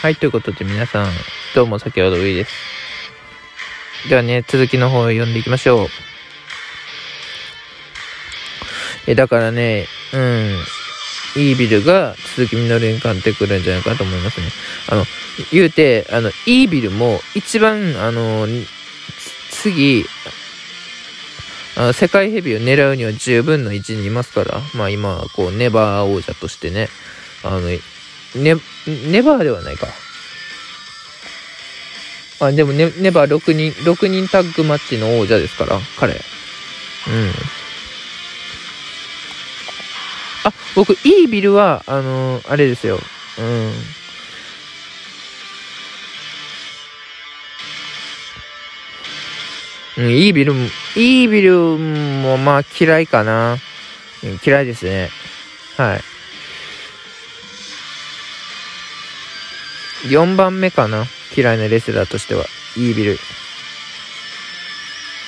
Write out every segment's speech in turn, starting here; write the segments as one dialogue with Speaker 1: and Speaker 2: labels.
Speaker 1: はい、ということで皆さん、どうも先ほどいいです。ではね、続きの方を読んでいきましょう。え、だからね、うん、イービルが鈴木みのるに勝ってくるんじゃないかと思いますね。あの、言うて、あの、イービルも一番、あの、次、あ世界ヘビを狙うには十分の位置にいますから、まあ今、こう、ネバー王者としてね、あの、ネ、ネバーではないか。あ、でもネ、ネバー6人、6人タッグマッチの王者ですから、彼。うん。あ、僕、イービルは、あのー、あれですよ。うん。うん、イービルも、イービルもまあ嫌いかな。うん、嫌いですね。はい。4番目かな？嫌いなレスラーとしては。イービル。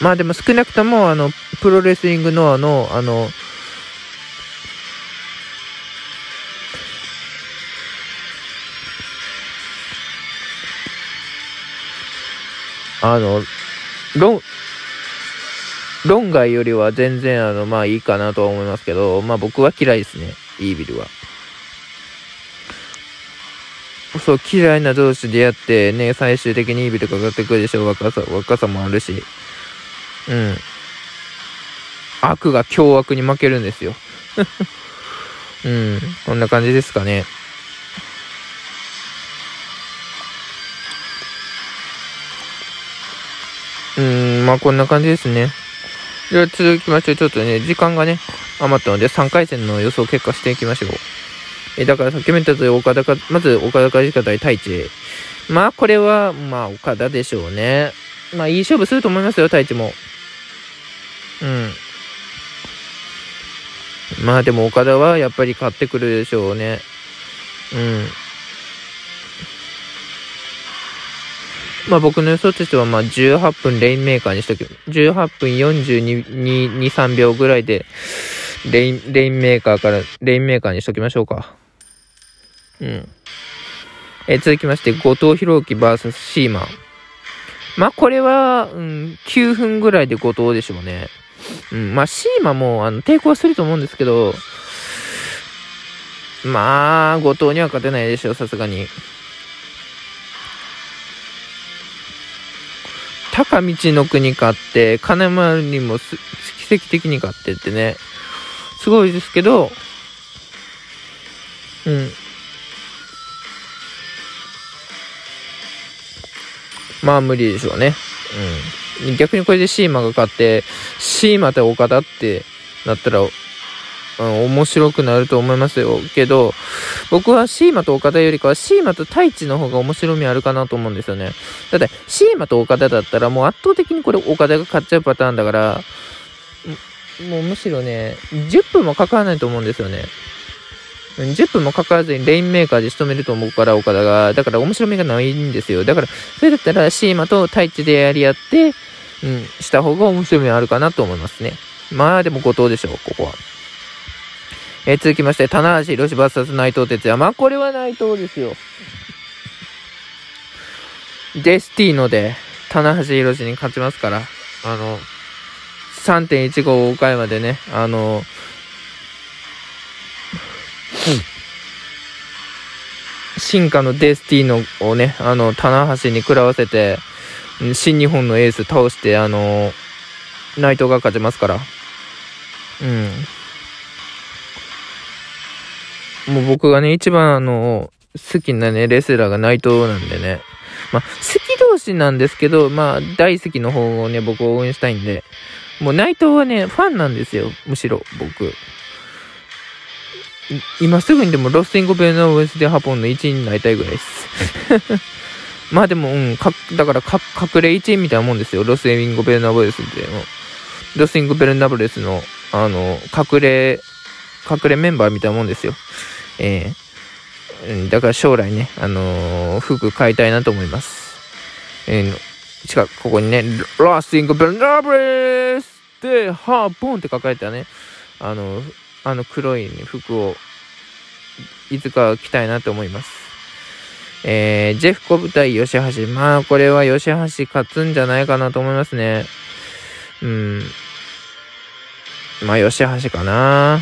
Speaker 1: まあでも少なくとも、あの、プロレスリングノアの、あの、あの、ロン、論外よりは全然あの、まあいいかなとは思いますけど、まあ僕は嫌いですね。イービルは。そう、嫌いな同士でやってね、最終的にイビルかかってくるでしょ。若さ、若さもあるし。うん。悪が凶悪に負けるんですよ。うん。こんな感じですかね。うん、まあこんな感じですね。では続きまして、ちょっとね、時間がね、余ったので3回戦の予想結果していきましょう。え、だからさっきも言った通り、岡田か、まず岡田梶方対太一。まあこれは、まあ岡田でしょうね。まあいい勝負すると思いますよ、太一も。うん。まあでも岡田はやっぱり勝ってくるでしょうね。うん。まあ僕の予想としては、まあ18分レインメーカーにしとき、18分42、2、3秒ぐらいで、レイン、レインメーカーから、レインメーカーにしときましょうか。うん。え続きまして、後藤洋央紀 VS CIMA。まあこれは、うん、9分ぐらいで後藤でしょうね。うん、まあ CIMA も、あの、抵抗はすると思うんですけど、まあ、後藤には勝てないでしょう、さすがに。高道の国勝って、金丸にも奇跡的に勝ってってね、すごいですけど、うん。まあ無理でしょうね。うん。逆にこれでシーマが勝って、シーマと岡田ってなったら、うん、面白くなると思いますよ。けど、僕はシーマと岡田よりかはシーマと太一の方が面白みあるかなと思うんですよね。だって、シーマと岡田だったらもう圧倒的にこれ岡田が勝っちゃうパターンだから、もうむしろね、10分もかからないと思うんですよね。10分もかからずにレインメーカーで仕留めると思うから、岡田が。だから面白みがないんですよ。だから、それだったらシーマと太一でやり合って、うん、した方が面白みあるかなと思いますね。まあでも後藤でしょう、ここは。えー、続きまして、棚橋宏 VS 内藤哲也。まあ、これは内藤ですよ。デスティーノで、棚橋宏に勝ちますから、あの、3.15回までね、あの、進化のデスティーノをね、あの、棚橋に食らわせて、新日本のエース倒して、あの、内藤が勝ちますから。うん。もう僕がね、一番あの、好きなね、レスラーが内藤なんでね。まあ、好き同士なんですけど、まあ、大好きの方をね、僕応援したいんで、もう内藤はね、ファンなんですよ、むしろ、僕。今すぐにでもロス・インゴベルナブレス・デ・ハポンの一員になりたいぐらいです。まあでも、うん、か、だからか、隠れ一員みたいなもんですよ、ロス・インゴベルナブレスっての。ロス・インゴベルナブレスの、あの、隠れ、隠れメンバーみたいなもんですよ。えー、だから将来ね、あのー、服買いたいなと思います。えー、近く、ここにね、ラスティング・ベルナブレスで、ハーポンって書かれたね、あの、あの黒い、服を、いつか着たいなと思います。えー、ジェフコブ対吉橋。まあ、これは吉橋勝つんじゃないかなと思いますね。うん。まあ、吉橋かな。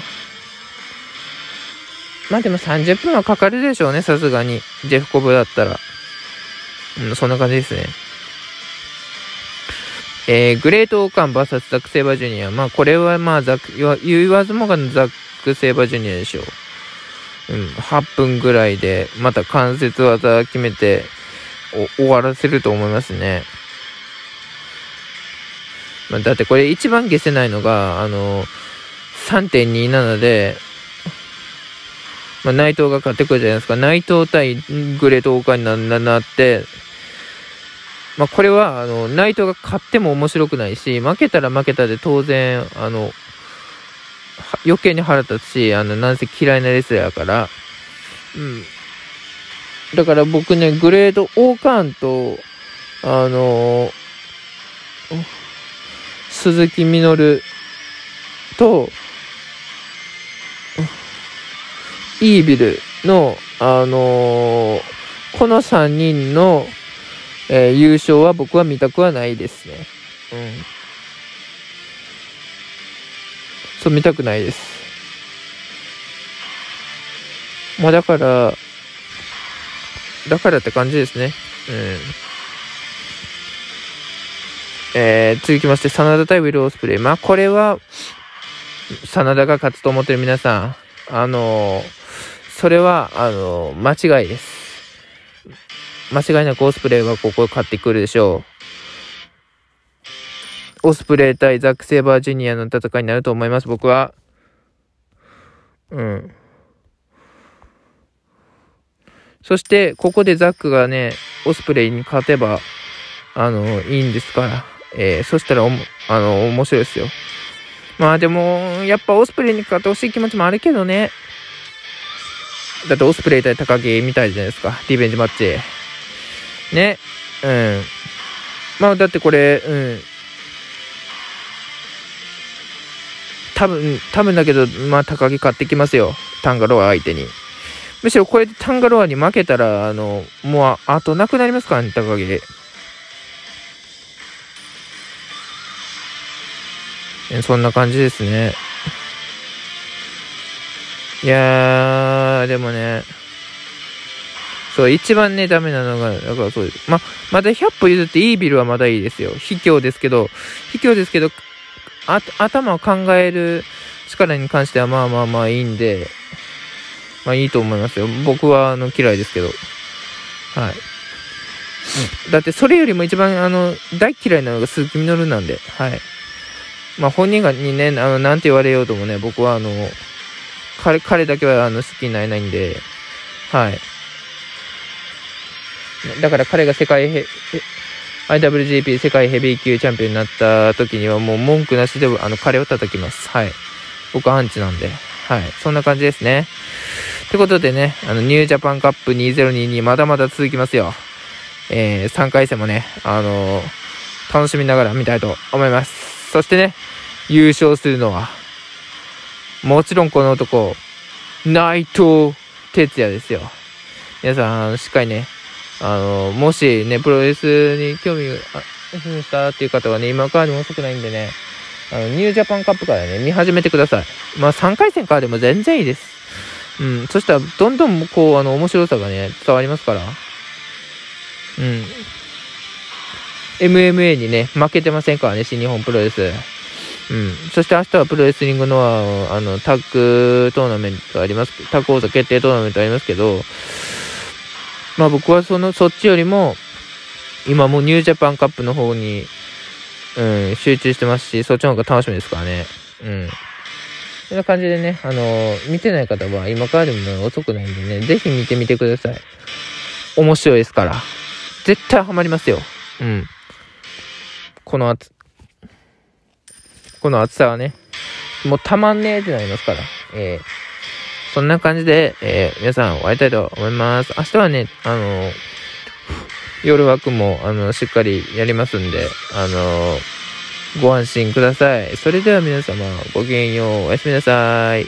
Speaker 1: まあでも30分はかかるでしょうね、さすがに。ジェフコブだったら。うん、そんな感じですね。えー、グレートオーカン VS ザック・セイバージュニア。まあ、これはまあ、ザック、言わずもがのザック・セイバージュニアでしょう。うん、8分ぐらいで、また関節技決めて、終わらせると思いますね。まあ、だってこれ一番消せないのが、あの、3.27で、まあ、内藤が勝ってくるじゃないですか。内藤対グレートオーカーになって、まあ、これは、あの、内藤が勝っても面白くないし、負けたら負けたで当然、あの、余計に腹立つし、あの、なんせ嫌いなレスラーやから、うん。だから僕ね、グレードオーカーンと、あの、鈴木みのると、イービルの、あの、この3人の、えー、優勝は僕は見たくはないですね。うん。そう、見たくないです。まあだから、だからって感じですね。うん。えー、続きまして、真田対ウィル・オスプレイ。まあこれは、真田が勝つと思ってる皆さん、あのーそれは、あの、間違いです。間違いなくオスプレイはここを勝ってくるでしょう。オスプレイ対ザック・セイバージュニアの戦いになると思います、僕は。うん。そして、ここでザックがね、オスプレイに勝てば、あの、いいんですから。えー、そしたらおも、あの、面白いですよ。まあでも、やっぱオスプレイに勝ってほしい気持ちもあるけどね。だってオスプレイ対高木みたいじゃないですか。リベンジマッチ。ね。うん。まあ、だってこれ、うん。多分、多分だけど、まあ、高木買ってきますよ。タンガロア相手に。むしろこれでタンガロアに負けたら、あの、もう、あとなくなりますからね、高木。そんな感じですね。いやー、でもね、そう、一番ね、ダメなのが、だからそうです。ま、まだ100歩譲ってイービルはまだいいですよ。卑怯ですけど、卑怯ですけど、頭を考える力に関してはまあまあまあいいんで、まあいいと思いますよ。僕はあの嫌いですけど。はい。うん、だってそれよりも一番あの大嫌いなのが鈴木みのるなんで、はい。まあ本人がにね、あの、なんて言われようともね、僕はあの、彼、彼だけはあの好きになれないんで、はい。だから彼が世界ヘ、IWGP 世界ヘビー級チャンピオンになった時にはもう文句なしであの彼を叩きます。はい。僕アンチなんで。はい。そんな感じですね。ってことでね、あの、ニュージャパンカップ2022まだまだ続きますよ。えー、3回戦もね、あのー、楽しみながら見たいと思います。そしてね、優勝するのは、もちろんこの男、内藤哲也ですよ。皆さん、しっかりね、あの、もしね、プロレスに興味がしたっていう方はね、今からでも遅くないんでね、あの、ニュージャパンカップからね、見始めてください。まあ、3回戦からでも全然いいです。うん。そしたら、どんどん、こう、あの、面白さがね、伝わりますから。うん。MMA にね、負けてませんからね、新日本プロレス。うん。そして明日はプロレスリングのあの、タッグトーナメントあります、タッグ王座決定トーナメントありますけど、まあ僕はその、そっちよりも、今もうニュージャパンカップの方に、うん、集中してますし、そっちの方が楽しみですからね。うん。そんな感じでね、あのー、見てない方は今からでも遅くないんでね、ぜひ見てみてください。面白いですから。絶対ハマりますよ。うん。この後、この暑さはね、もうたまんねえってなりますから、えー、そんな感じで、えー、皆さん終わりたいと思います。明日はね、あの夜枠も、あの、しっかりやりますんで、あのご安心ください。それでは皆様、ごきげんよう。おやすみなさい。